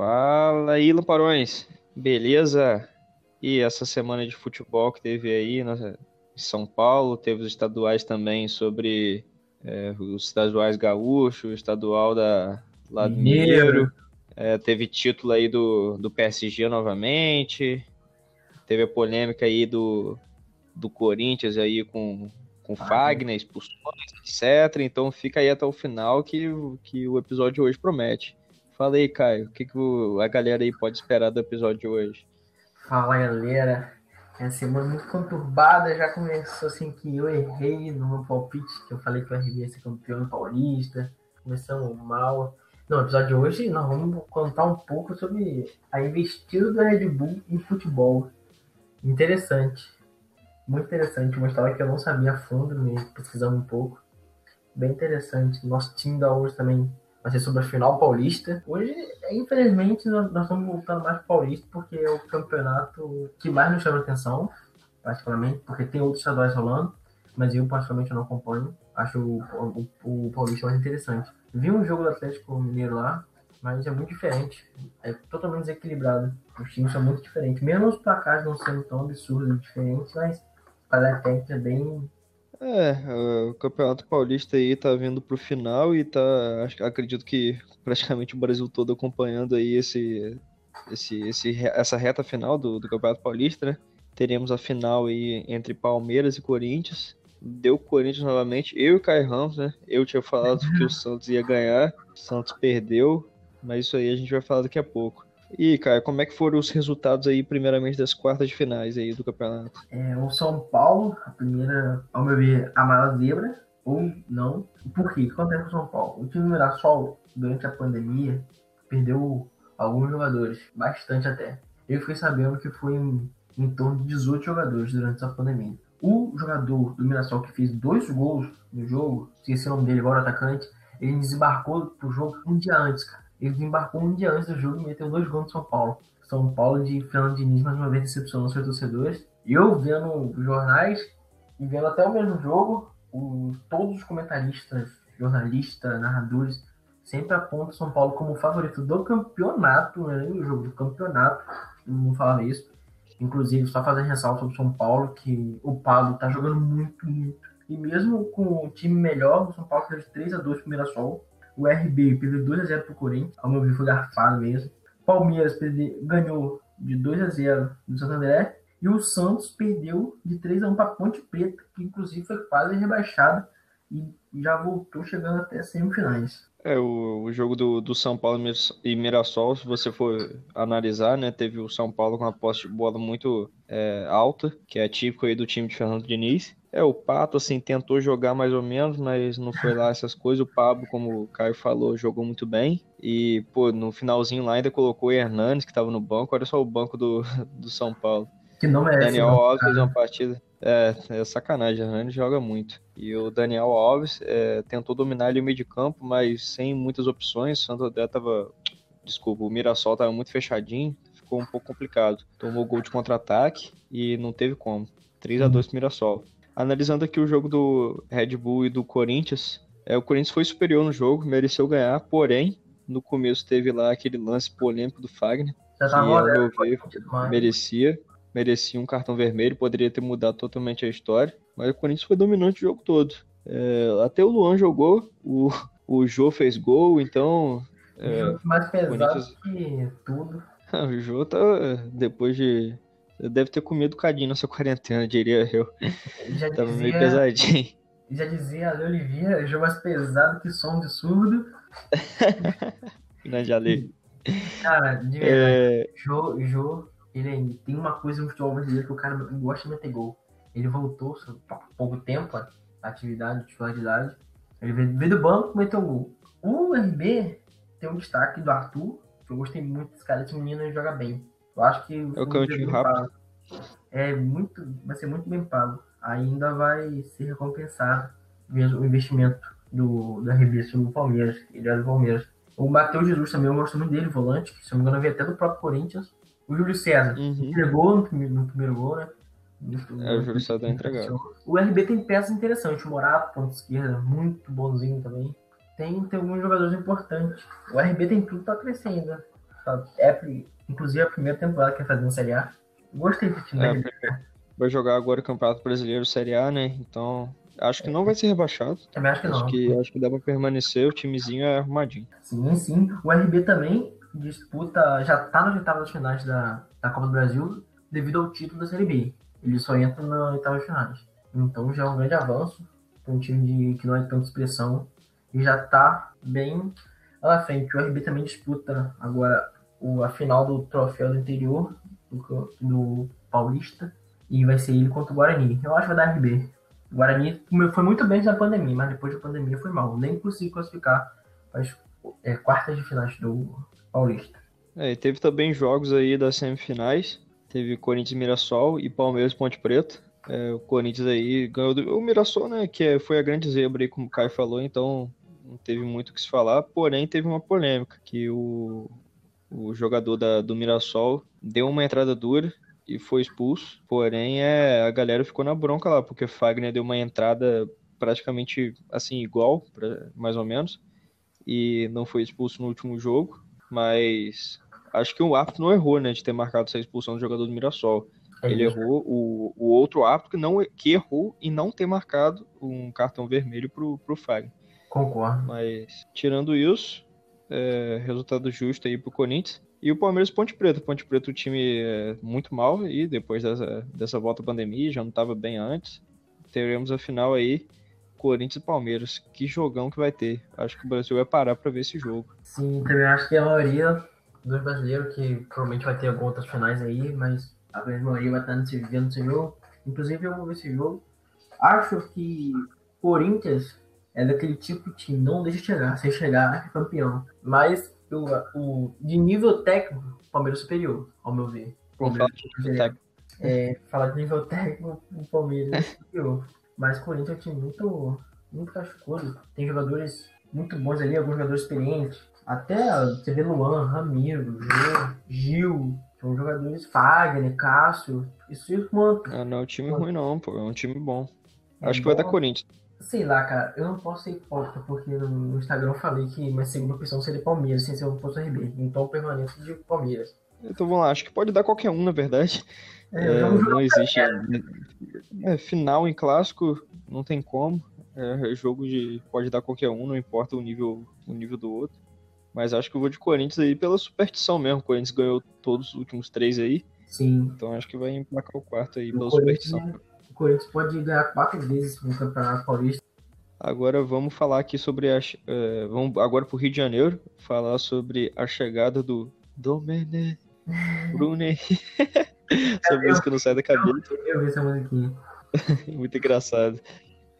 Fala aí, Lamparões. Beleza? E essa semana de futebol que teve aí em São Paulo, teve os estaduais também sobre é, os estaduais gaúchos, estadual da lá do Mineiro. É, teve título aí do, do PSG novamente. Teve a polêmica aí do, do Corinthians aí com, com ah, Fagner, expulsões, etc. Então fica aí até o final que, que o episódio de hoje promete. Fala aí, Caio, o que, que a galera aí pode esperar do episódio de hoje? Fala, galera. É uma semana muito conturbada, já começou assim que eu errei no meu palpite, que eu falei que o RB ia ser campeão paulista, começamos mal. No episódio de hoje, nós vamos contar um pouco sobre a investida do Red Bull em futebol. Interessante. Muito interessante. Uma história que eu não sabia a fundo, me pesquisando um pouco. Bem interessante. Nosso time da hoje também vai ser sobre a final paulista. Hoje, infelizmente, nós, estamos voltando mais para paulista porque é o campeonato que mais nos chama atenção, particularmente, porque tem outros estaduais rolando, mas eu, particularmente, não acompanho. Acho o, o, o paulista mais interessante. Vi um jogo do Atlético Mineiro lá, mas é muito diferente. É totalmente desequilibrado. Os times são muito diferentes. Mesmo os placares não sendo tão absurdos diferentes, mas a técnica é bem é, o Campeonato Paulista aí tá vindo pro final e tá, acredito que praticamente o Brasil todo acompanhando aí esse, esse, esse essa reta final do, do Campeonato Paulista, né? Teremos a final aí entre Palmeiras e Corinthians. Deu Corinthians novamente, eu e o Caio Ramos, né? Eu tinha falado que o Santos ia ganhar, o Santos perdeu, mas isso aí a gente vai falar daqui a pouco. E, cara, como é que foram os resultados aí, primeiramente, das quartas de finais aí do campeonato? É, o São Paulo, a primeira, ao meu ver, a maior zebra, ou não. Por quê? O que acontece com o São Paulo? O time do Mirassol, durante a pandemia, perdeu alguns jogadores, bastante até. Eu fiquei sabendo que foi em, em torno de 18 jogadores durante essa pandemia. O jogador do Mirassol que fez dois gols no jogo, esqueci o nome dele agora, atacante, ele desembarcou pro jogo um dia antes, cara. Ele desembarcou um dia antes do jogo e meteu dois gols no São Paulo. São Paulo de Fernando Diniz mais uma vez decepcionou seus torcedores. Eu vendo jornais e vendo até o mesmo jogo, o, todos os comentaristas, jornalistas, narradores, sempre apontam São Paulo como favorito do campeonato, é nem o jogo do campeonato, não falava isso. Inclusive, só fazer ressalva sobre São Paulo, que o Pablo tá jogando muito, muito. E mesmo com o time melhor, o São Paulo fez 3 a 2 pro Mirassol. O RB perdeu 2x0 pro Corinthians. Ao meu ver, foi garfado mesmo. Palmeiras ganhou de 2 a 0 do Santo André. E o Santos perdeu de 3 a 1 para Ponte Preta, que inclusive foi quase rebaixado e já voltou chegando até semifinais. É, o, o jogo do, do São Paulo e Mirassol, se você for analisar, né, teve o São Paulo com uma posse de bola muito é, alta, que é típico aí do time de Fernando Diniz. É, o Pato, assim, tentou jogar mais ou menos, mas não foi lá essas coisas. O Pablo, como o Caio falou, jogou muito bem. E, pô, no finalzinho lá ainda colocou o Hernanes, que tava no banco. Olha só o banco do, do São Paulo. Que não merece. Daniel não, Alves fez uma partida. É, é sacanagem, Hernanes joga muito. E o Daniel Alves é, tentou dominar ali o meio de campo, mas sem muitas opções. O Santo André tava. Desculpa, o Mirassol tava muito fechadinho. Ficou um pouco complicado. Tomou gol de contra-ataque e não teve como. 3 a 2 pro Mirassol. Analisando aqui o jogo do Red Bull e do Corinthians, é, o Corinthians foi superior no jogo, mereceu ganhar, porém, no começo teve lá aquele lance polêmico do Fagner, Já que, ao meu ver, merecia, merecia um cartão vermelho, poderia ter mudado totalmente a história, mas o Corinthians foi dominante o jogo todo. É, até o Luan jogou, o, o Jô fez gol, então... É, mais pesado Corinthians... que tudo. o Jô tá, depois de Deve ter comido cadinho nessa quarentena, diria eu. Já Tava dizia, meio pesadinho. Já dizia Ale Oliveira, jogo mais pesado que som de surdo. Grande Ale. Cara, de verdade, é... Jô, Jô, ele tem uma coisa no futebol brasileiro que o cara gosta de meter gol. Ele voltou há pouco tempo a atividade, titularidade. Ele veio do banco meteu gol. O RB tem um destaque do Arthur, que eu gostei muito desse cara, esse menino joga bem. Eu acho que é o cantinho rápido. É muito, vai ser muito bem pago. Ainda vai ser recompensado o investimento do, da revista no Palmeiras, ele é do Palmeiras. O Matheus Jesus também, eu gosto muito dele, volante, que se não me engano veio até do próprio Corinthians. O Júlio César, uhum. entregou no primeiro, no primeiro gol, né? É, o Júlio César entregado. O RB tem peças interessantes, o Morato, ponto esquerda, muito bonzinho também. Tem, tem alguns jogadores importantes. O RB tem tudo para crescer ainda. É, inclusive a primeira temporada que vai fazer no Série A. Gostei do time é, Vai jogar agora o Campeonato Brasileiro Série A, né? Então, acho que não vai ser rebaixado. Também acho que acho não. Que, acho que dá pra permanecer, o timezinho é arrumadinho. Sim, sim. O RB também disputa, já tá nas oitavas finais da, da Copa do Brasil devido ao título da Série B. Ele só entra na oitavas finais. Então já é um grande avanço para um time de, que não é tanta expressão e já tá bem lá na frente. O RB também disputa agora o, a final do troféu do interior do, do Paulista e vai ser ele contra o Guarani. Eu acho que vai dar RB. O Guarani foi muito bem na pandemia, mas depois da pandemia foi mal. Nem conseguiu classificar as é, quartas de finais do Paulista. É, teve também jogos aí das semifinais. Teve Corinthians Mirassol e Palmeiras Ponte Preta. É, o Corinthians aí ganhou do, o Mirassol, né? Que é, foi a grande zebra aí, como o Caio falou, então não teve muito o que se falar. Porém, teve uma polêmica que o, o jogador da, do Mirassol deu uma entrada dura e foi expulso. Porém, é, a galera ficou na bronca lá, porque Fagner deu uma entrada praticamente assim, igual, pra, mais ou menos, e não foi expulso no último jogo. Mas acho que o árbitro não errou, né, de ter marcado essa expulsão do jogador do Mirassol. É Ele errou o, o outro árbitro que, não, que errou e não ter marcado um cartão vermelho pro, pro Fagner. Concordo. Mas, tirando isso, é, resultado justo aí pro Corinthians. E o Palmeiras Ponte Preta. Ponte Preta, o time é muito mal e depois dessa, dessa volta à pandemia, já não estava bem antes. Teremos a final aí, Corinthians e Palmeiras. Que jogão que vai ter. Acho que o Brasil vai parar para ver esse jogo. Sim, também acho que a maioria dos brasileiros, que provavelmente vai ter algumas outras finais aí, mas a grande maioria vai estar nesse, vendo esse jogo. Inclusive eu vou ver esse jogo. Acho que Corinthians é daquele tipo de não deixa chegar, sem chegar é campeão. Mas o, o, de nível técnico, o Palmeiras é superior, ao meu ver. Palmeiras é, é, falar de nível técnico, o Palmeiras é superior. Mas o Corinthians é um time muito, muito cascudo. Tem jogadores muito bons ali, alguns jogadores experientes. Até você vê Luan, Ramiro, Gil, são jogadores Fagner, Cássio. Isso é uma. Ah, não é um time ruim, não, pô. É um time bom. Acho é que vai dar Corinthians. Sei lá, cara, eu não posso ser hipócrita, porque no Instagram eu falei que minha segunda opção seria Palmeiras, sem ser o Poço RB. Então permanece de Palmeiras. Então vamos lá, acho que pode dar qualquer um, na verdade. É, é, não existe. É, final em clássico, não tem como. É, jogo de. pode dar qualquer um, não importa o nível, o nível do outro. Mas acho que eu vou de Corinthians aí pela superstição mesmo. O Corinthians ganhou todos os últimos três aí. Sim. Então acho que vai emplacar o quarto aí o pela superstição. Corinthians pode ganhar quatro vezes no Campeonato Paulista. Agora vamos falar aqui sobre a. Uh, vamos agora para o Rio de Janeiro, falar sobre a chegada do Domene Brune. essa música não sai da cabeça. Eu, eu vi essa musiquinha. Muito engraçado.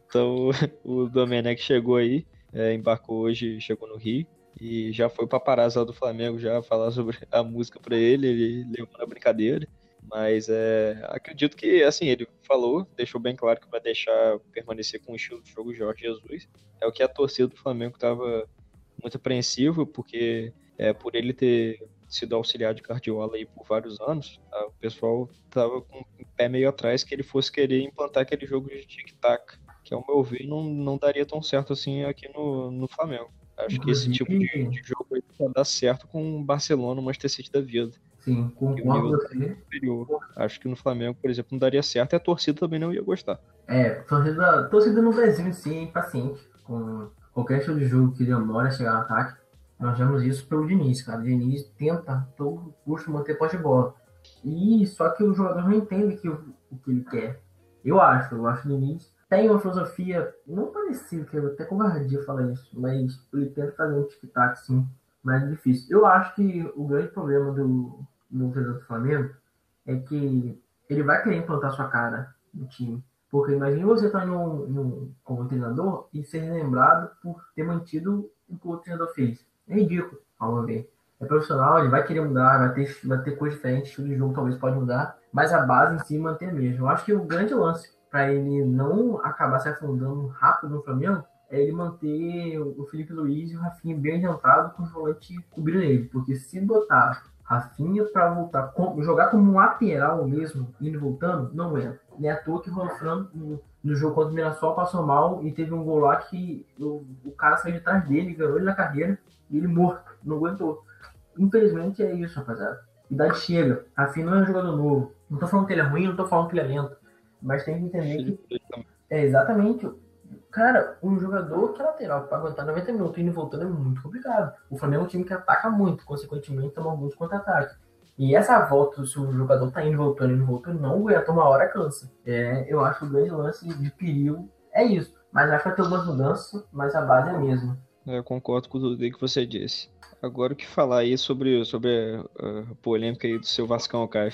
Então, o Domenech chegou aí, é, embarcou hoje, chegou no Rio e já foi paparazzo do Flamengo já falar sobre a música para ele, ele levou na brincadeira. Mas é, acredito que, assim, ele falou, deixou bem claro que vai deixar permanecer com o estilo de jogo Jorge Jesus. É o que a torcida do Flamengo estava muito apreensiva, porque é, por ele ter sido auxiliar de Guardiola aí por vários anos, tá? o pessoal estava com o pé meio atrás que ele fosse querer implantar aquele jogo de tic-tac, que ao meu ver não, não daria tão certo assim aqui no, no Flamengo. Acho que esse tipo de, de jogo vai dar certo com o Barcelona, o Manchester City da vida. Sim, concordo você. Acho que no Flamengo, por exemplo, não daria certo e a torcida também não ia gostar. É, torcida, torcida no Brasil em si é impaciente com qualquer estilo de jogo que demora a chegar no ataque. Nós vemos isso pelo Diniz, cara. O Diniz tenta todo custo manter posse de bola. E só que o jogador não entende que, o, o que ele quer. Eu acho, eu acho que o Diniz tem uma filosofia não parecida, que eu até covardia falar isso, mas ele tenta fazer um tic-tac, sim, mais difícil. Eu acho que o grande problema do, no treinador do Flamengo é que ele vai querer implantar sua cara no time. Porque imagine você estar tá como treinador e ser lembrado por ter mantido o que o treinador fez. É ridículo, meu ver. É profissional, ele vai querer mudar, vai ter, vai ter coisa diferente, de jogo talvez pode mudar, mas a base em si mantém a mesma. Eu acho que o grande lance para ele não acabar se afundando rápido no Flamengo é ele manter o Felipe Luiz e o Rafinha bem adiantado com o volante cobrindo ele. Porque se botar Rafinha para voltar, jogar como um lateral mesmo, indo e voltando, não é. Nem é à toa que o Rolfran no, no, jogo contra o Mirassol passou mal e teve um gol lá que o, o cara saiu de trás dele, ganhou ele na carreira e ele morto, não aguentou. Infelizmente é isso, rapaziada. Idade chega. Rafinha não é um jogador novo. Não tô falando que ele é ruim, não tô falando que ele é lento. Mas tem que entender que. É exatamente. Cara, um jogador que é lateral para aguentar 90 minutos indo e voltando é muito complicado. O Flamengo é um time que ataca muito, consequentemente toma muitos contra-ataques. E essa volta, se o jogador tá indo voltando, indo voltando, não aguenta uma hora cansa. É, eu acho que o grande lance de perigo é isso. Mas acho que vai ter algumas mudanças, mas a base é a mesma. É, eu concordo com tudo que você disse. Agora o que falar aí sobre, sobre a, polêmica aí do seu Vascão, cara?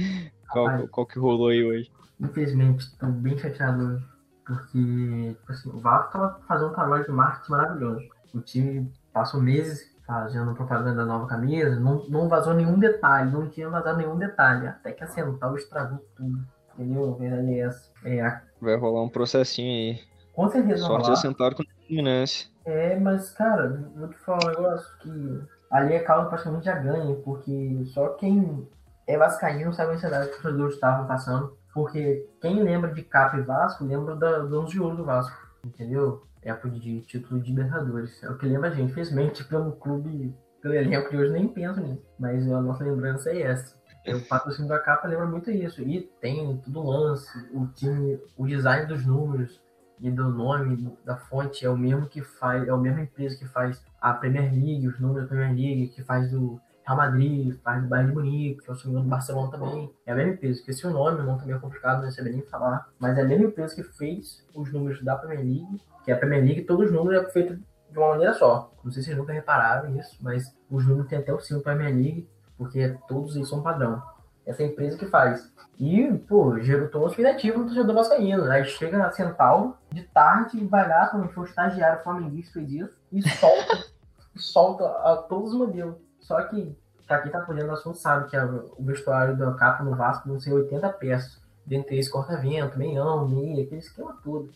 qual, qual que rolou aí hoje? Infelizmente, tô bem chateado hoje. Porque, assim, o Vasco tava fazendo um trabalho de marketing maravilhoso. O time passou meses fazendo propaganda da nova camisa, não, não vazou nenhum detalhe, não tinha vazado nenhum detalhe. Até que a Central estragou tudo. Entendeu? A verdade é essa. É, Vai rolar um processinho aí. Com certeza Sorte vai rolar. com o Fluminense. É, mas, cara, vou te falar um negócio que ali a causa praticamente já ganha, porque só quem é vascaíno sabe a ansiedade que os torcedores estavam passando. Porque quem lembra de Capa e Vasco lembra da, do 11 de ouro do Vasco, entendeu? Época de título de Libertadores. É o que lembra a gente. Infelizmente, pelo clube, pelo elenco de hoje, nem penso nisso. Mas a nossa lembrança é essa. O patrocínio da capa lembra muito isso. E tem tudo lance, o time, o design dos números e do nome da fonte é o mesmo que faz, é a mesma empresa que faz a Premier League, os números da Premier League, que faz do Real Madrid, faz do Bayern de Munique, que é o segundo do Barcelona também. É a mesma empresa, esqueci o nome, o nome também é complicado, não sei nem falar. Mas é a mesma empresa que fez os números da Premier League, que é a Premier League, todos os números é feito de uma maneira só. Não sei se vocês nunca repararam isso, mas os números tem até o símbolo Premier League, porque todos eles são padrão. Essa é empresa que faz. E, pô, gerou todo expectativa no torcedor vascaíno. Aí chega na Central, de tarde, vai lá, como foi o estagiário flamenguista fez isso, e solta, solta a todos os modelos. Só que, pra quem tá podendo o assunto sabe que a, o vestuário da capa no Vasco vão ser 80 peças. Dentre eles, corta-vento, meião, meia, aquele esquema todo.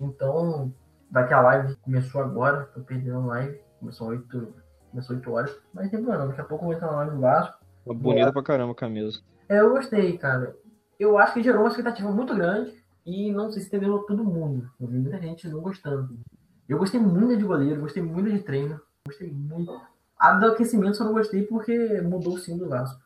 Então, vai ter a live, começou agora, tô perdendo a live, começou 8, começou 8 horas, mas tem problema, daqui a pouco vai entrar na live do Vasco. Bonita pra caramba a camisa. É, eu gostei, cara. Eu acho que gerou uma expectativa muito grande e não sei se entendeu todo mundo. Eu vi muita gente não gostando. Eu gostei muito de goleiro, gostei muito de treino, gostei muito. A do aquecimento só não gostei porque mudou o sim do Vasco.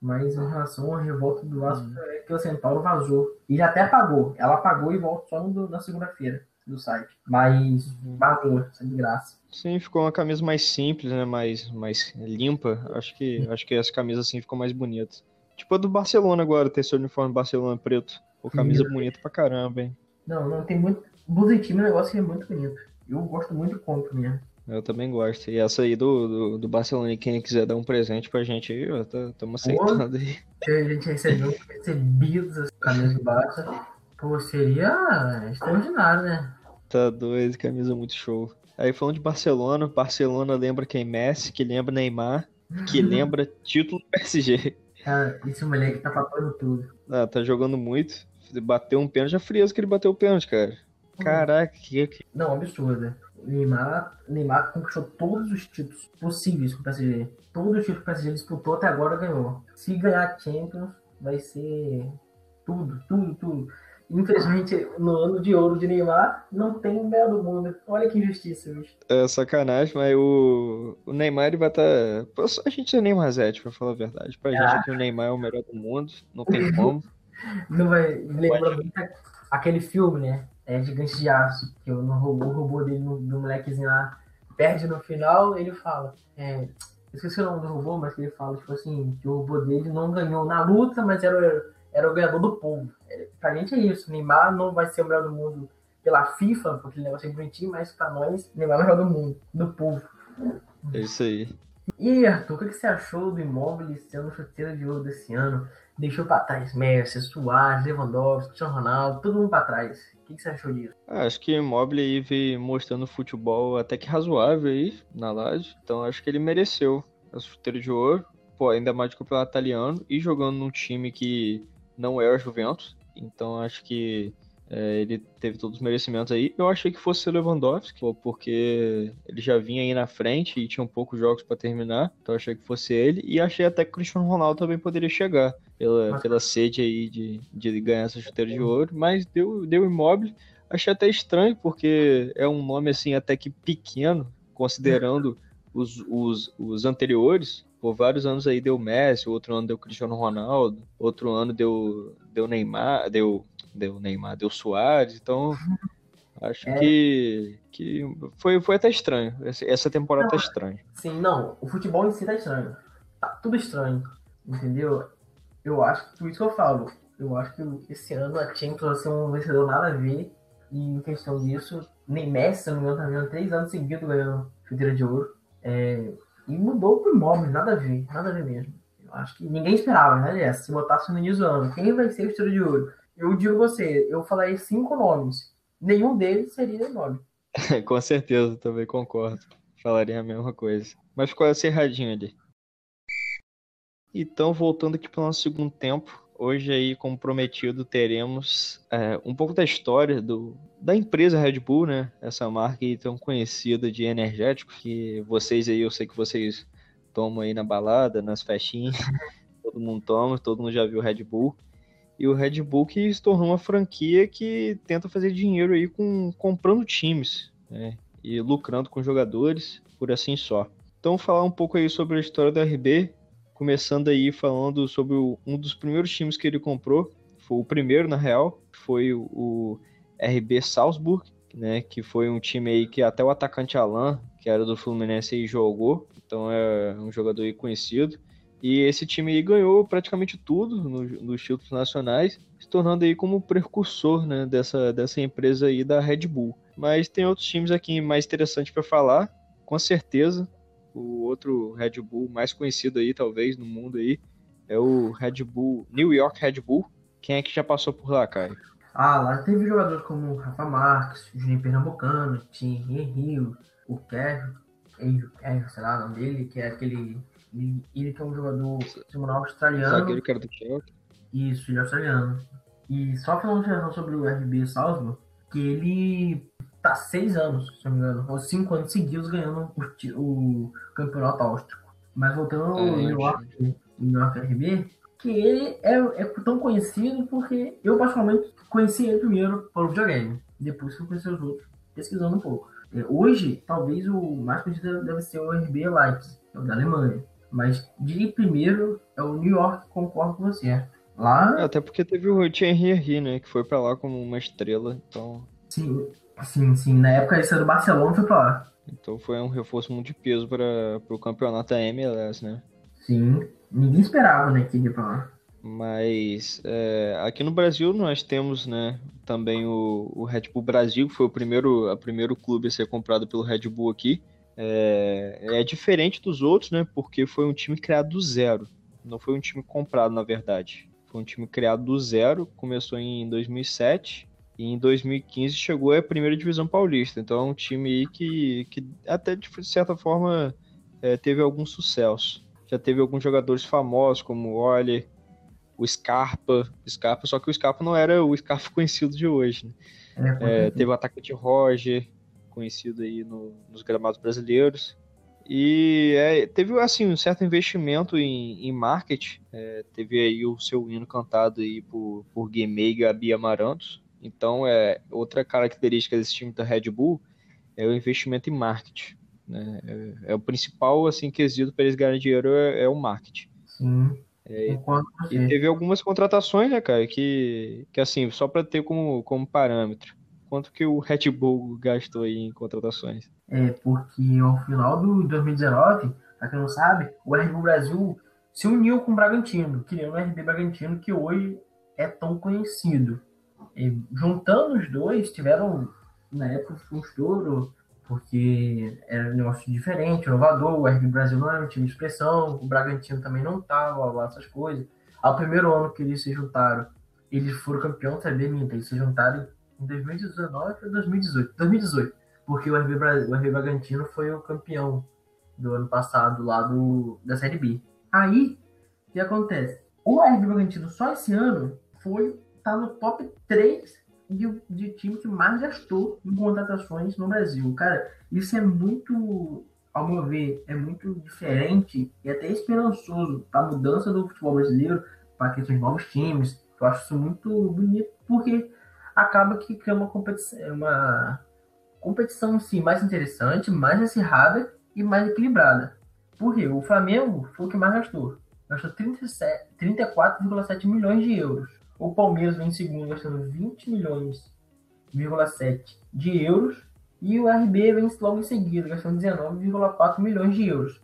Mas em relação à revolta do Vasco, uhum. é que o Centauro vazou. E já até apagou. Ela apagou e volta só no, na segunda-feira do site. Mas uhum. vazou, sem graça. Sim, ficou uma camisa mais simples, né? Mais, mais limpa. Acho que, acho que essa camisa assim ficou mais bonita. Tipo a do Barcelona agora, ter seu uniforme Barcelona preto. Pô, camisa Sim. bonita pra caramba, hein? Não, não, tem muito. Blusa time é um negócio que é muito bonito. Eu gosto muito do compro mesmo. Eu também gosto. E essa aí do, do, do Barcelona, quem quiser dar um presente pra gente aí, ó, estamos tá, aceitando aí. Se a gente recebeu recebidos as camisas do Barça, pô, seria extraordinário, né? Tá doido, camisa muito show. Aí falando de Barcelona, Barcelona lembra quem Messi, que lembra Neymar, que lembra título do PSG. Cara, esse moleque tá papando tudo. Ah, tá jogando muito. Bateu um pênalti, já frieza que ele bateu o pênalti, cara. Caraca, que. Não, absurdo. Neymar, Neymar conquistou todos os títulos possíveis com o PSG. Todos os títulos que o PSG disputou até agora ganhou. Se ganhar Champions, vai ser tudo, tudo, tudo. Infelizmente, no ano de ouro de Neymar, não tem o melhor do mundo. Olha que injustiça, bicho. É sacanagem, mas o, o Neymar ele vai estar. Tá... A gente é Neymar Zete, pra falar a verdade. Pra ah. gente que o Neymar é o melhor do mundo, não tem como. não vai. Lembra muito aquele filme, né? É Gigante de Aço, que no robô, o robô dele, do molequezinho lá, perde no final, ele fala. É, esqueci o nome do robô, mas ele fala, tipo assim, que o robô dele não ganhou na luta, mas era era o ganhador do povo. É, pra gente é isso. Neymar não vai ser o melhor do mundo pela FIFA, porque ele negócio é bonitinho, mas pra nós, Neymar é o melhor do mundo, do povo. É isso aí. E Arthur, o que você achou do imóvel sendo chuteiro de ouro desse ano? Deixou pra trás Messi, Suárez, Lewandowski, Cristiano Ronaldo, todo mundo pra trás. O que você achou disso? Ah, acho que o Immobile aí veio mostrando futebol até que razoável aí na laje. Então acho que ele mereceu a chuteiro de ouro. Pô, ainda mais de campeonato italiano e jogando num time que não é o Juventus, então acho que é, ele teve todos os merecimentos aí. Eu achei que fosse o Lewandowski, porque ele já vinha aí na frente e tinha um poucos jogos para terminar, então achei que fosse ele. E achei até que o Cristiano Ronaldo também poderia chegar, pela, pela sede aí de, de ganhar essa chuteira de ouro, mas deu, deu imóvel. Achei até estranho, porque é um nome assim até que pequeno, considerando os, os, os anteriores, por vários anos aí deu Messi, outro ano deu Cristiano Ronaldo, outro ano deu, deu Neymar, deu, deu Neymar, deu Soares, então acho é. que, que foi, foi até estranho. Essa temporada tá não, tá estranha. Sim, não, o futebol em si tá estranho. Tá tudo estranho, entendeu? Eu acho que por isso que eu falo, eu acho que esse ano a Champions vai ser um vencedor nada a ver. E em questão disso, nem Messi, se não me engano, tá três anos seguidos ganhando chuteira de ouro. É, e mudou pro imóvel, nada a ver, nada a ver mesmo. Eu acho que ninguém esperava, né? Se botasse no início do ano, quem vai ser o chuteira de ouro? Eu digo você, eu falei cinco nomes. Nenhum deles seria nome. Com certeza, também concordo. Falaria a mesma coisa. Mas ficou acirradinho ali. Então, voltando aqui para o nosso segundo tempo, Hoje aí, como prometido, teremos é, um pouco da história do, da empresa Red Bull, né? Essa marca aí tão conhecida de energéticos, que vocês aí, eu sei que vocês tomam aí na balada, nas festinhas, todo mundo toma, todo mundo já viu Red Bull. E o Red Bull que se tornou uma franquia que tenta fazer dinheiro aí com comprando times, né? E lucrando com jogadores, por assim só. Então, falar um pouco aí sobre a história da RB, começando aí falando sobre o, um dos primeiros times que ele comprou, foi o primeiro na real, foi o, o RB Salzburg, né, que foi um time aí que até o atacante Alan, que era do Fluminense, aí jogou, então é um jogador aí conhecido. E esse time aí ganhou praticamente tudo nos, nos títulos nacionais, se tornando aí como precursor né, dessa, dessa empresa aí da Red Bull. Mas tem outros times aqui mais interessantes para falar, com certeza o outro Red Bull mais conhecido aí, talvez, no mundo aí, é o Red Bull, New York Red Bull. Quem é que já passou por lá, Caio? Ah, lá teve jogadores como Rafa Marques, Juninho Pernambucano, Thierry Rio, o Kevin, sei lá o nome dele, que é aquele. Ele, que é um jogador semanal australiano. Zagueiro que era do Chelsea. Isso, ele é australiano. E só falando sobre o RB Salzburg, que ele tá seis anos, se não me engano, ou cinco anos seguidos ganhando o, o campeonato austríaco. Mas voltando ao é, New York, York RB, que ele é, é, tão conhecido porque eu particularmente conheci ele primeiro pelo videogame, depois que eu conheci os outros, pesquisando um pouco. É, hoje, talvez o mais conhecido deve ser o RB Leipzig, é o da Alemanha. Mas de primeiro é o New York, concordo com você. Lá. É, até porque teve o Thierry Henry, né? Que foi para lá como uma estrela. Então. Sim, Sim, sim. Na época ele saiu do Barcelona foi pra lá. Então foi um reforço muito de peso para o campeonato da MLS, né? Sim. Ninguém esperava, né, que ia pra lá. Mas é, aqui no Brasil nós temos, né, também o, o, Red Bull Brasil, que foi o primeiro, a primeiro clube a ser comprado pelo Red Bull aqui. É, é diferente dos outros, né, porque foi um time criado do zero. Não foi um time comprado, na verdade. Foi um time criado do zero, começou em 2007 e em 2015 chegou à primeira divisão paulista. Então é um time aí que, que até de certa forma é, teve algum sucesso. Já teve alguns jogadores famosos, como o Oller, o Scarpa, Scarpa, só que o Scarpa não era o Scarpa conhecido de hoje. Né? É, é, teve o atacante Roger, conhecido aí no, nos gramados brasileiros. E é, teve assim um certo investimento em, em marketing. É, teve aí o seu hino cantado aí por, por Guimê e Gabi Amarantos. Então, é outra característica desse time da Red Bull é o investimento em marketing. Né? É, é o principal assim quesito para eles ganharem dinheiro é, é o marketing. Sim. É, e teve algumas contratações, né, cara, que, que assim, só para ter como, como parâmetro. Quanto que o Red Bull gastou aí em contratações? É, porque ao final do 2019, pra quem não sabe, o Red Bull Brasil se uniu com o Bragantino, criando o RB Bragantino, que hoje é tão conhecido. E, juntando os dois, tiveram, na época, um estouro, porque era um negócio diferente, inovador. O RB Brasil não era um time de expressão, o Bragantino também não estava lá, essas coisas. Ao primeiro ano que eles se juntaram, eles foram campeão da minta, eles se juntaram em 2019 ou 2018? 2018, porque o RB, o RB Bragantino foi o campeão do ano passado lá do, da Série B. Aí, o que acontece? O RB Bragantino só esse ano foi tá no top 3 de, de time que mais gastou em contratações no Brasil. Cara, isso é muito, ao meu ver, é muito diferente e até esperançoso para a mudança do futebol brasileiro, para questões de novos times. Eu acho isso muito bonito, porque acaba que cria uma competição, uma competição sim mais interessante, mais acirrada e mais equilibrada. Por quê? O Flamengo foi o que mais gastou. Gastou 34,7 milhões de euros. O Palmeiras vem em segundo, gastando 20 milhões,7 de euros. E o RB vem logo em seguida, gastando 19,4 milhões de euros.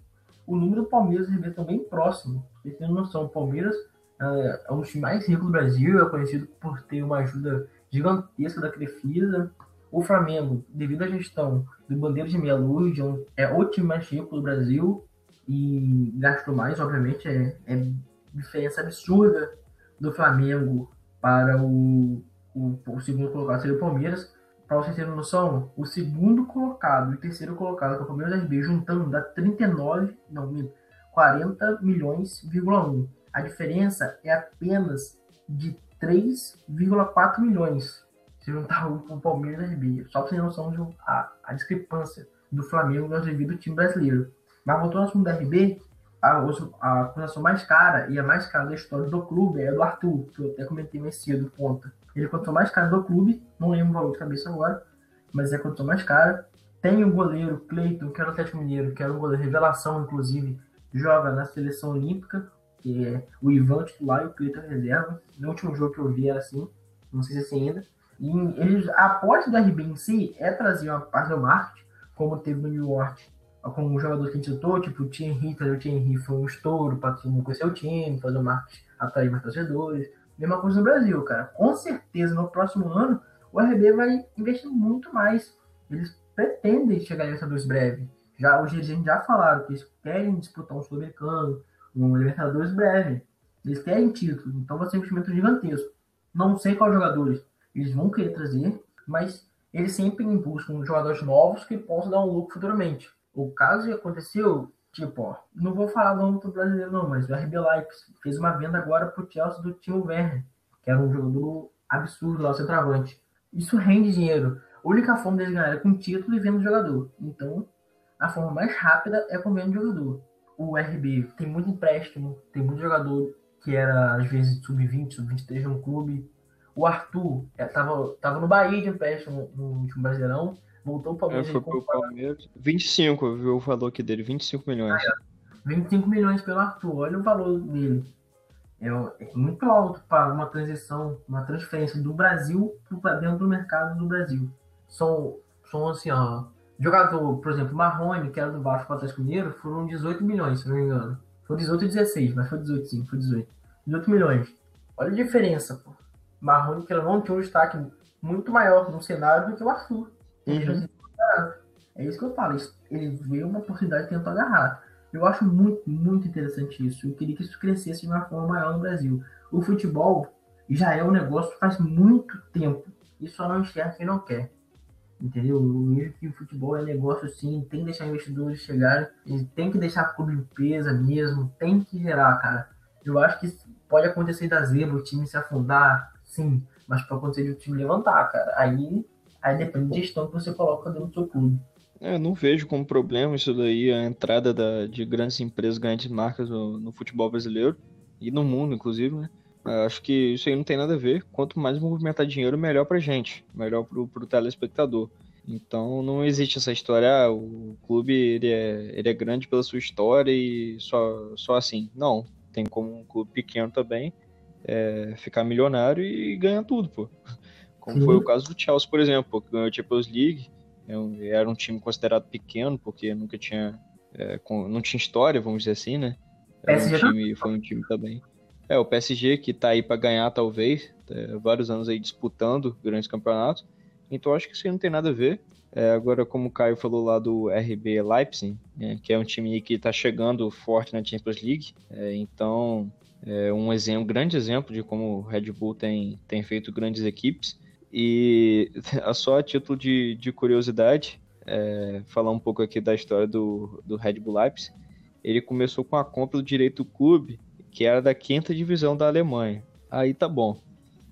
O número do Palmeiras e RB estão bem próximos. Vocês têm noção, o Palmeiras é, é um dos mais ricos do Brasil, é conhecido por ter uma ajuda gigantesca da Crefisa. O Flamengo, devido à gestão do Bandeira de Meia Luz, é o time mais rico do Brasil e gastou mais, obviamente, é, é diferença absurda do Flamengo para o, o, o segundo colocado, seria o Palmeiras. Para vocês terem noção, o segundo colocado e o terceiro colocado, que é o Palmeiras RB, juntando dá 39, não, 40 milhões,1. A diferença é apenas de 3,4 milhões. Se juntar o Palmeiras e o RB. Só para vocês noção de a, a discrepância do Flamengo no devido time brasileiro. Mas voltando ao assunto do RB, a, a acusação mais cara e a mais cara da história do clube é do Arthur, que eu até comentei mais cedo, ponta. Ele contou mais cara do clube, não lembro o valor de cabeça agora, mas é contou mais cara. Tem o goleiro Cleiton, que era o Atlético Mineiro, que era um goleiro revelação, inclusive, joga na seleção olímpica, que é o Ivan titular e o Cleiton reserva. No último jogo que eu vi era assim, não sei se é assim ainda. E eles, a aposta do RB em si é trazer uma parte do marketing, como teve no New York, com um jogador que a gente citou, tipo o Thierry, o Thierry foi um estouro para conhecer o time, fazer o marketing, atrair mais torcedores. Mesma coisa no Brasil, cara. Com certeza, no próximo ano, o RB vai investir muito mais. Eles pretendem chegar em Libertadores breve. Já, os dirigentes já falaram que eles querem disputar um Sul-Americano, um Libertadores breve. Eles querem título, então vai ser um investimento gigantesco. Não sei quais jogadores eles vão querer trazer, mas eles sempre buscam jogadores novos que possam dar um lucro futuramente. O caso que aconteceu, tipo, ó, não vou falar do do brasileiro não, mas o RB Leipzig fez uma venda agora pro Chelsea do Timo Werner, que era um jogador absurdo lá, centroavante. Isso rende dinheiro. A única forma deles ganhar é com título e vendo jogador. Então, a forma mais rápida é com vendo jogador. O RB tem muito empréstimo, tem muito jogador que era às vezes sub-20, sub-23 no clube. O Arthur é, tava, tava no Bahia de empréstimo no último Brasileirão, voltou para o Palmeiras. É, foi pro Palmeiras. 25, viu o valor aqui dele, 25 milhões. Ah, é. 25 milhões pelo Arthur, olha o valor dele. É, é muito alto para uma transição, uma transferência do Brasil para dentro do mercado do Brasil. São, são assim, ó, jogador, por exemplo, Marrone, que era do Vasco para o Atlético Mineiro, foram 18 milhões, se não me engano. Foi 18 e 16, mas foi 18 sim, foi 18. 18 milhões. Olha a diferença, pô. Marrone, que não tinha um destaque muito maior no cenário do que o Arthur. Uhum. É isso que eu falo. Ele veio uma oportunidade e tentou agarrar. Eu acho muito, muito interessante isso. Eu queria que isso crescesse de uma forma maior no Brasil. O futebol já é um negócio faz muito tempo. E só não enxerga quem não quer. Entendeu? Que o futebol é negócio sim, tem que deixar investidores chegarem, tem que deixar a clube limpeza mesmo, tem que gerar, cara. Eu acho que pode acontecer da zebra, o time se afundar, sim, mas pode acontecer de o time levantar, cara. Aí, aí depende da gestão que você coloca dentro do seu clube. É, não vejo como problema isso daí, a entrada da, de grandes empresas, grandes marcas no, no futebol brasileiro e no mundo, inclusive, né? Acho que isso aí não tem nada a ver. Quanto mais movimentar dinheiro, melhor pra gente, melhor pro, pro telespectador. Então não existe essa história, ah, o clube ele é, ele é grande pela sua história e só, só assim. Não, tem como um clube pequeno também é, ficar milionário e ganhar tudo, pô. Como foi o caso do Chelsea, por exemplo, que ganhou a Champions League, é era um time considerado pequeno, porque nunca tinha. É, não tinha história, vamos dizer assim, né? Era um time, foi um time também. É, o PSG que tá aí para ganhar, talvez, é, vários anos aí disputando grandes campeonatos. Então acho que isso aí não tem nada a ver. É, agora, como o Caio falou lá do RB Leipzig, né, que é um time que está chegando forte na Champions League, é, então é um exemplo, grande exemplo de como o Red Bull tem, tem feito grandes equipes. E só a título de, de curiosidade, é, falar um pouco aqui da história do, do Red Bull Leipzig. Ele começou com a compra do direito do clube, que era da quinta divisão da Alemanha. Aí tá bom.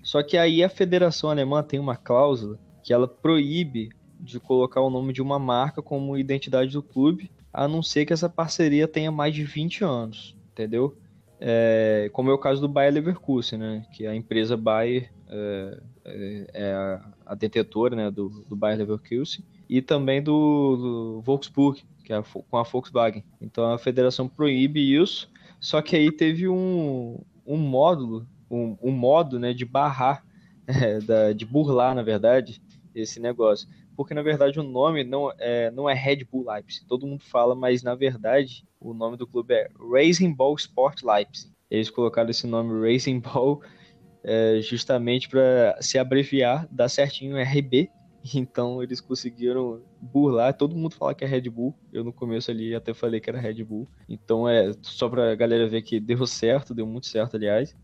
Só que aí a Federação Alemã tem uma cláusula que ela proíbe de colocar o nome de uma marca como identidade do clube, a não ser que essa parceria tenha mais de 20 anos, entendeu? É, como é o caso do Bayer Leverkusen, né? Que a empresa Bayer é, é, é a, a, detetora né, do, do Bayer Leverkusen. e também do, do Volkswagen, que é com a Volkswagen. Então a federação proíbe isso, só que aí teve um, um módulo, um, um modo né, de barrar, é, da, de burlar, na verdade, esse negócio. Porque na verdade o nome não é, não é Red Bull Leipzig, todo mundo fala, mas na verdade o nome do clube é Racing Ball Sport Leipzig. Eles colocaram esse nome Racing Ball é, justamente para se abreviar, dar certinho RB, então eles conseguiram burlar. Todo mundo fala que é Red Bull. Eu no começo ali até falei que era Red Bull. Então é só pra galera ver que deu certo, deu muito certo, aliás.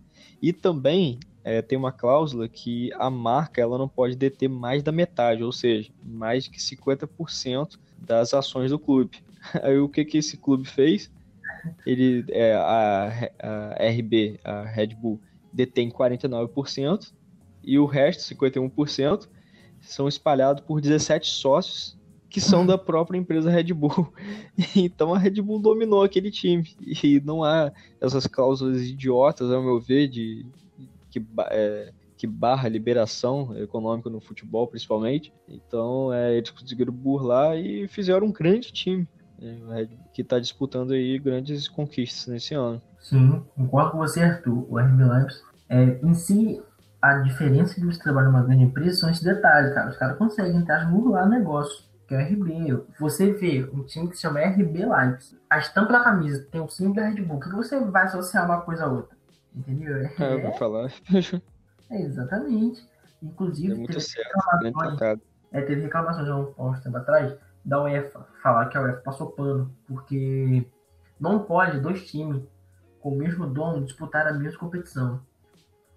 E também é, tem uma cláusula que a marca ela não pode deter mais da metade, ou seja, mais que 50% das ações do clube. Aí o que, que esse clube fez? Ele, é, a, a RB, a Red Bull, detém 49% e o resto, 51%, são espalhados por 17 sócios que são da própria empresa Red Bull. Então a Red Bull dominou aquele time. E não há essas cláusulas idiotas, ao meu ver, de que, é, que barra liberação econômica no futebol, principalmente. Então é, eles conseguiram burlar e fizeram um grande time. Né, que está disputando aí grandes conquistas nesse ano. Sim, com você, Arthur. O RB Leipzig, é, em si, a diferença de você trabalhar numa grande empresa são esses detalhes, cara. Os caras conseguem burlar o negócio, que é o RB. Você vê um time que se chama RB Leipzig, a estampa da camisa tem o símbolo da Red Bull, que você vai associar uma coisa a outra? Entendeu? É, é eu vou falar. é, exatamente. Inclusive, é teve certo, reclamações, é, teve reclamações há um, há um tempo atrás da UEFA, falar que a UEFA passou pano, porque não pode dois times com o mesmo dono disputar a mesma competição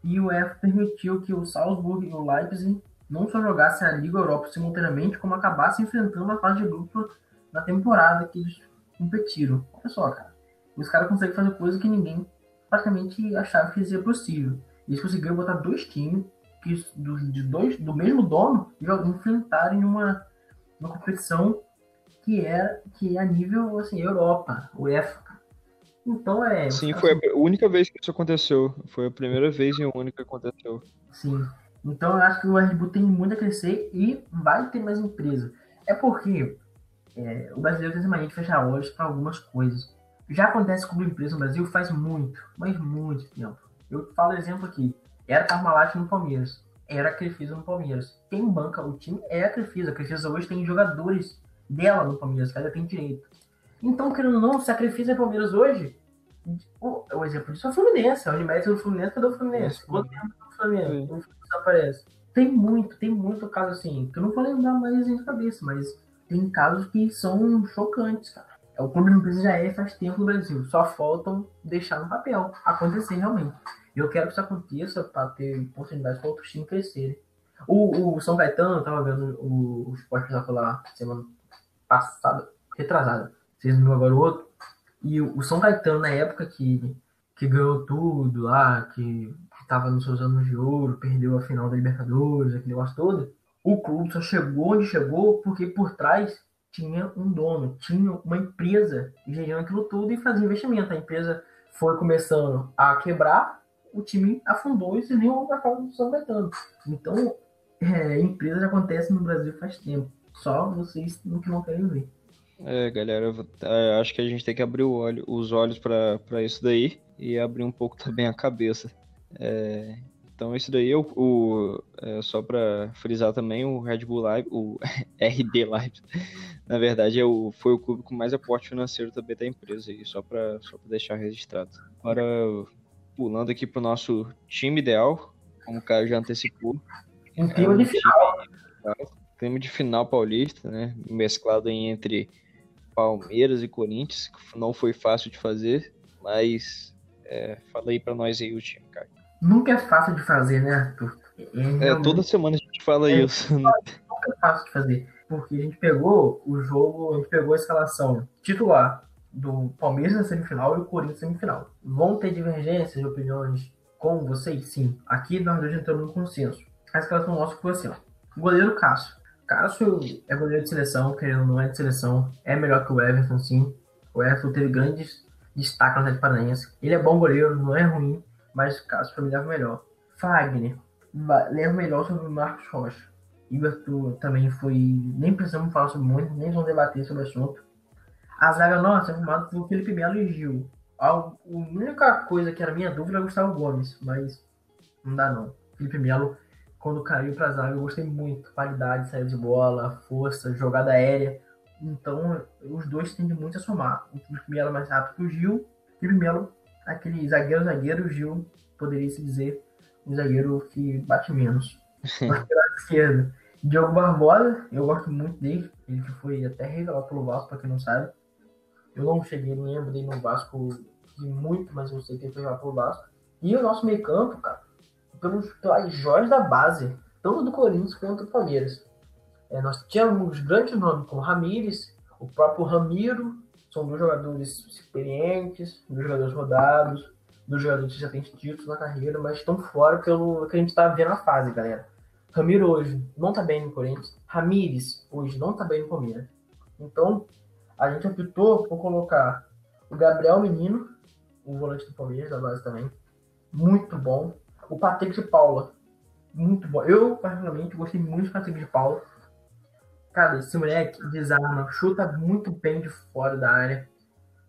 e o UEFA permitiu que o Salzburg e o Leipzig não só jogassem a Liga Europa simultaneamente, como acabassem enfrentando a fase de grupo na temporada que eles competiram. Olha só, cara. Os caras conseguem fazer coisa que ninguém praticamente achava que seria possível. Eles conseguiram botar dois times que, do, de dois, do mesmo dono enfrentarem uma, uma competição que é, que é a nível assim, Europa. Então é. Sim, foi a única vez que isso aconteceu. Foi a primeira vez e a única que aconteceu. Sim. Então eu acho que o Red Bull tem muito a crescer e vai ter mais empresa. É porque é, o brasileiro tem mania de fechar olhos para algumas coisas. Já acontece com uma empresa no Brasil faz muito, mas muito tempo. Eu falo exemplo aqui. Era a Parmalat no Palmeiras. Era a Crefisa no Palmeiras. Quem banca o time é a Crefisa. A Crefisa hoje tem jogadores dela no Palmeiras, que ela tem direito. Então, querendo ou não, sacrifício é Palmeiras hoje. O, o exemplo disso é o Fluminense. É o mérito do Fluminense, cadê o Fluminense? Quanto tempo do Flamengo? O Fluminense aparece. Tem muito, tem muito caso assim, que eu não vou lembrar mais na cabeça, mas tem casos que são chocantes, cara. É, o clube de empresa já é faz tempo no Brasil. Só faltam deixar no papel. Acontecer realmente. Eu quero que isso aconteça para ter oportunidade para outros times crescerem. O, o São Gaetano, eu tava vendo o, o Esporte lá semana passada, retrasada vocês viram agora o outro. E o São Caetano, na época que, que ganhou tudo lá, que estava nos seus anos de ouro, perdeu a final da Libertadores, aquele negócio todo, o clube só chegou onde chegou porque por trás tinha um dono, tinha uma empresa gerindo aquilo tudo e fazia investimento. A empresa foi começando a quebrar, o time afundou e se nem a causa do São Caetano. Então, é, empresas acontecem no Brasil faz tempo. Só vocês não que não querem ver. É, galera, é, acho que a gente tem que abrir olho, os olhos para isso daí e abrir um pouco também a cabeça. É, então, isso daí, o, o é, só para frisar também, o Red Bull Live, o RB Live, na verdade, é o, foi o clube com mais aporte financeiro também da empresa, aí, só para só deixar registrado. Agora, pulando aqui para o nosso time ideal, como o cara já antecipou. Um clima é um de final. Clima de final paulista, né? Mesclado entre Palmeiras e Corinthians, que não foi fácil de fazer, mas é, fala aí pra nós aí o time, cara. Nunca é fácil de fazer, né, Arthur? É, é toda semana a gente fala é, isso. Nunca é fácil de fazer, porque a gente pegou o jogo, a gente pegou a escalação titular do Palmeiras na semifinal e o Corinthians na semifinal. Vão ter divergências de opiniões com vocês? Sim. Aqui nós dois entramos no consenso. A escalação nossa foi assim, ó. Goleiro Cássio. Cássio é goleiro de seleção, querendo não é de seleção, é melhor que o Everton, sim. O Everton teve grandes destaques no Atlético Paranaense. Ele é bom goleiro, não é ruim, mas Cássio para mim leva melhor. Fagner leva melhor sobre o Marcos Rocha. E Arthur também foi. Nem precisamos falar sobre muito, nem vamos debater sobre o assunto. A zaga nossa é formada por Felipe Melo e Gil. A única coisa que era minha dúvida é o Gustavo Gomes, mas não dá não. Felipe Melo, quando caiu pra zaga, eu gostei muito. Qualidade, saída de bola, força, jogada aérea. Então, os dois tendem muito a somar. O Felipe Melo é mais rápido que o Gil. Felipe Melo, aquele zagueiro-zagueiro, o Gil, poderia se dizer, um zagueiro que bate menos. Lateral esquerdo. Diogo Barbosa, eu gosto muito dele. Ele que foi até revelado pelo Vasco, para quem não sabe. Eu não cheguei, não lembro dele no Vasco de muito, mas eu sei que ele foi lá pro Vasco. E o nosso meio campo, cara, pelos, pelas joias da base, tanto do Corinthians quanto do Palmeiras. É, nós tínhamos grandes nomes como Ramires, o próprio Ramiro, são dois jogadores experientes, dois jogadores rodados, dois jogadores que já têm títulos na carreira, mas estão fora pelo que a gente tá vendo na fase, galera. Ramiro hoje não tá bem no Corinthians, Ramires hoje não tá bem no Palmeiras. Então, a gente optou por colocar o Gabriel Menino, o volante do Palmeiras, da base também. Muito bom. O Patrick de Paula, muito bom. Eu, particularmente, gostei muito do Patrick de Paula. Cara, esse moleque desarma, chuta muito bem de fora da área.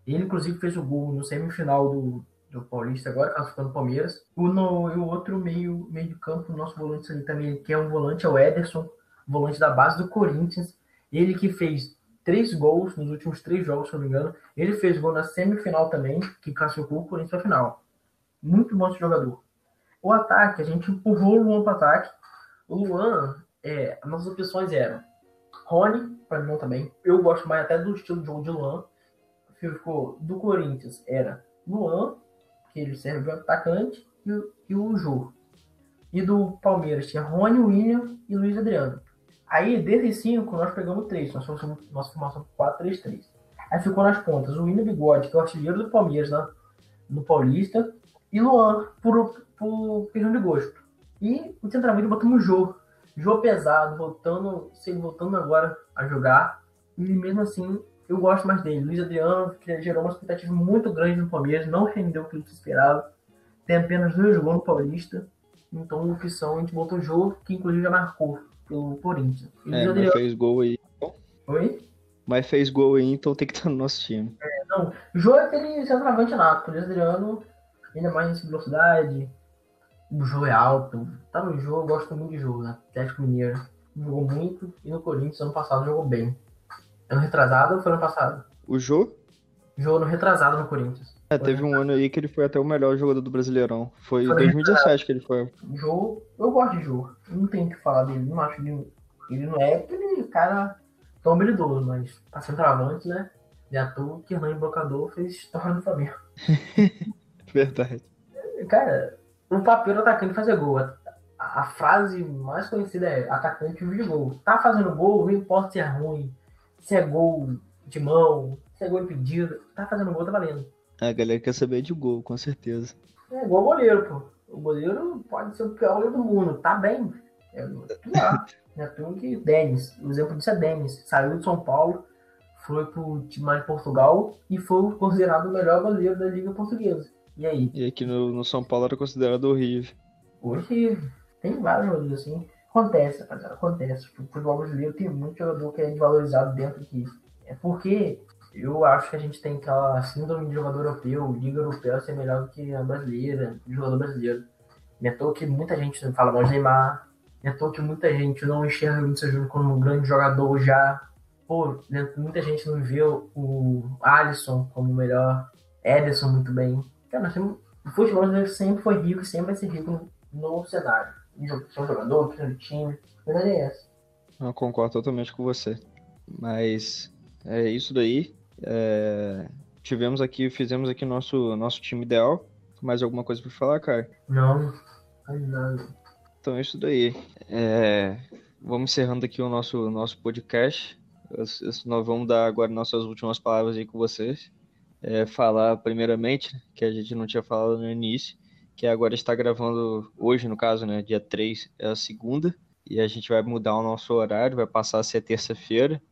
Ele, inclusive, fez o gol no semifinal do, do Paulista, agora classificando o Palmeiras. O, no, o outro meio, meio de campo, nosso volante ali também, que é um volante, é o Ederson, volante da base do Corinthians. Ele que fez três gols nos últimos três jogos, se não me engano. Ele fez gol na semifinal também, que classificou o Corinthians a final. Muito bom esse jogador. O ataque, a gente empurrou o Luan para ataque. O Luan, é, as nossas opções eram Rony, para mim também. Eu gosto mais até do estilo de jogo de Luan. Ficou do Corinthians, era Luan, que ele serve de atacante, e, e o Jô. E do Palmeiras tinha Rony, William e Luiz Adriano. Aí, desses cinco, nós pegamos três. Nós fomos nossa formação 4-3-3. Aí ficou nas pontas o William Bigode, que é o artilheiro do Palmeiras né, no Paulista, e Luan, por, por questão de gosto. E o centroavante botamos o Jô. Jô pesado, voltando, voltando agora a jogar. E mesmo assim, eu gosto mais dele. Luiz Adriano, que gerou uma expectativa muito grande no Palmeiras, não rendeu o que se esperava. Tem apenas dois gols no Paulista. Então, opção, a gente botou o Jô, que inclusive já marcou pelo Corinthians. é, mas fez gol aí. Oi? Mas fez gol aí, então tem que estar no nosso time. É, não, o Jô é aquele centroavante nato. O Adriano, ainda mais em velocidade. O Jô é alto. Tá no jogo, eu gosto muito de jogo, né? Atlético Mineiro. Jogou muito e no Corinthians ano passado jogou bem. Ano retrasado ou foi ano passado? O Jô? Jogou no retrasado no Corinthians. É, teve um ano aí que ele foi até o melhor jogador do Brasileirão. Foi em 2017 que ele foi. Jô, eu gosto de Jô. Não tenho o que falar dele. Não acho que ele, ele não é aquele cara tão habilidoso, mas pra centroavante, né? De ator que Hernani Brocador fez história no Flamengo. Verdade. Cara, um papel do atacante fazer gol. A, a, frase mais conhecida é atacante vive gol. Tá fazendo gol, não importa se é ruim, se é gol de mão, se é gol impedido. Tá fazendo gol, tá valendo. A galera quer saber de gol, com certeza. É igual goleiro, pô. O goleiro pode ser o pior goleiro do mundo. Tá bem. É pior. é tudo que Denis. O exemplo disso é Denis. Saiu de São Paulo, foi pro time lá de Portugal e foi considerado o melhor goleiro da Liga Portuguesa. E aí? E aqui no, no São Paulo era considerado horrível. Horrível. Tem vários jogadores assim. Acontece, rapaziada. Acontece. O futebol brasileiro tem muito jogador que é desvalorizado dentro aqui. É porque eu acho que a gente tem aquela síndrome de jogador europeu, liga europeia ser melhor do que a brasileira, jogador brasileiro. Me é que muita gente fala mal de Neymar, me é que muita gente não enxerga o Vinícius Júnior como um grande jogador já. Pô, muita gente não vê o Alisson como o melhor, Ederson muito bem. Cara, nós temos, o futebol sempre foi rico e sempre vai ser rico no, cenário. São jogador, criando time, a verdade é essa. Eu concordo totalmente com você. Mas é isso daí. É, tivemos aqui, fizemos aqui nosso, nosso time ideal. Mais alguma coisa para falar, cara? Não, não. Então é isso daí. É, vamos encerrando aqui o nosso, nosso podcast. Nós vamos dar agora nossas últimas palavras aí com vocês. É, falar primeiramente, que a gente não tinha falado no início, que agora está gravando hoje, no caso, né? Dia 3 é a segunda. E a gente vai mudar o nosso horário, vai passar a ser terça-feira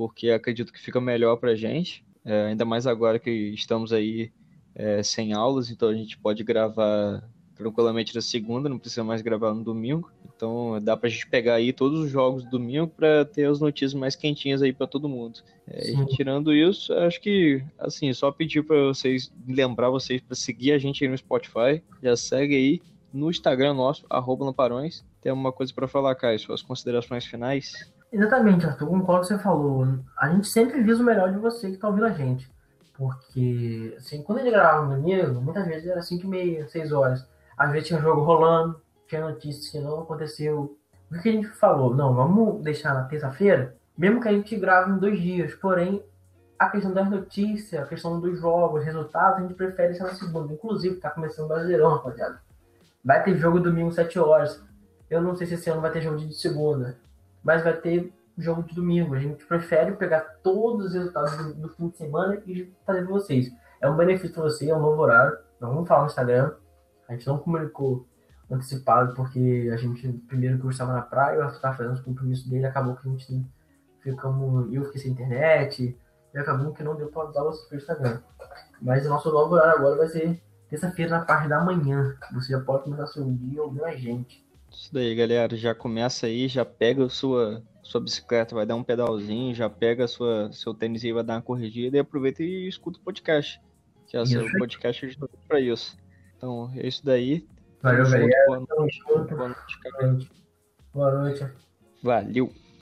porque acredito que fica melhor para a gente, é, ainda mais agora que estamos aí é, sem aulas, então a gente pode gravar, tranquilamente na segunda, não precisa mais gravar no domingo. Então dá pra gente pegar aí todos os jogos do domingo para ter as notícias mais quentinhas aí para todo mundo. É, tirando isso, acho que assim, só pedir para vocês lembrar vocês para seguir a gente aí no Spotify, já segue aí no Instagram nosso @lamparões. Tem alguma coisa para falar, Caio? Suas considerações finais? Exatamente, Arthur, concordo com o que você falou. A gente sempre visa o melhor de você que tá ouvindo a gente. Porque, assim, quando ele gravava no domingo, muitas vezes era 5 e meia, 6 horas. Às vezes tinha um jogo rolando, tinha notícias que não aconteceu. O que a gente falou? Não, vamos deixar na terça-feira, mesmo que a gente grave em dois dias. Porém, a questão das notícias, a questão dos jogos, resultados, a gente prefere ser na segunda. Inclusive, tá começando o Brasileirão, rapaziada. Vai ter jogo domingo 7 horas. Eu não sei se esse ano vai ter jogo de segunda, mas vai ter jogo de domingo. A gente prefere pegar todos os resultados do, do fim de semana e fazer para vocês. É um benefício para você, é um novo horário. Não vamos falar no Instagram. A gente não comunicou antecipado porque a gente, primeiro que eu estava na praia, Arthur estava fazendo os compromissos dele, acabou que a gente ficamos. Eu fiquei sem internet e acabou que não deu para usar o Instagram. Mas o nosso novo horário agora vai ser terça-feira na parte da manhã. Você já pode começar seu dia ouvindo a gente. Isso daí, galera. Já começa aí, já pega a sua, sua bicicleta, vai dar um pedalzinho, já pega sua, seu tênis e vai dar uma corrigida e aproveita e escuta o podcast. Que é o seu podcast de para isso. Então, é isso daí. Valeu, junto, Boa noite. Boa noite, cara. Boa noite. Valeu.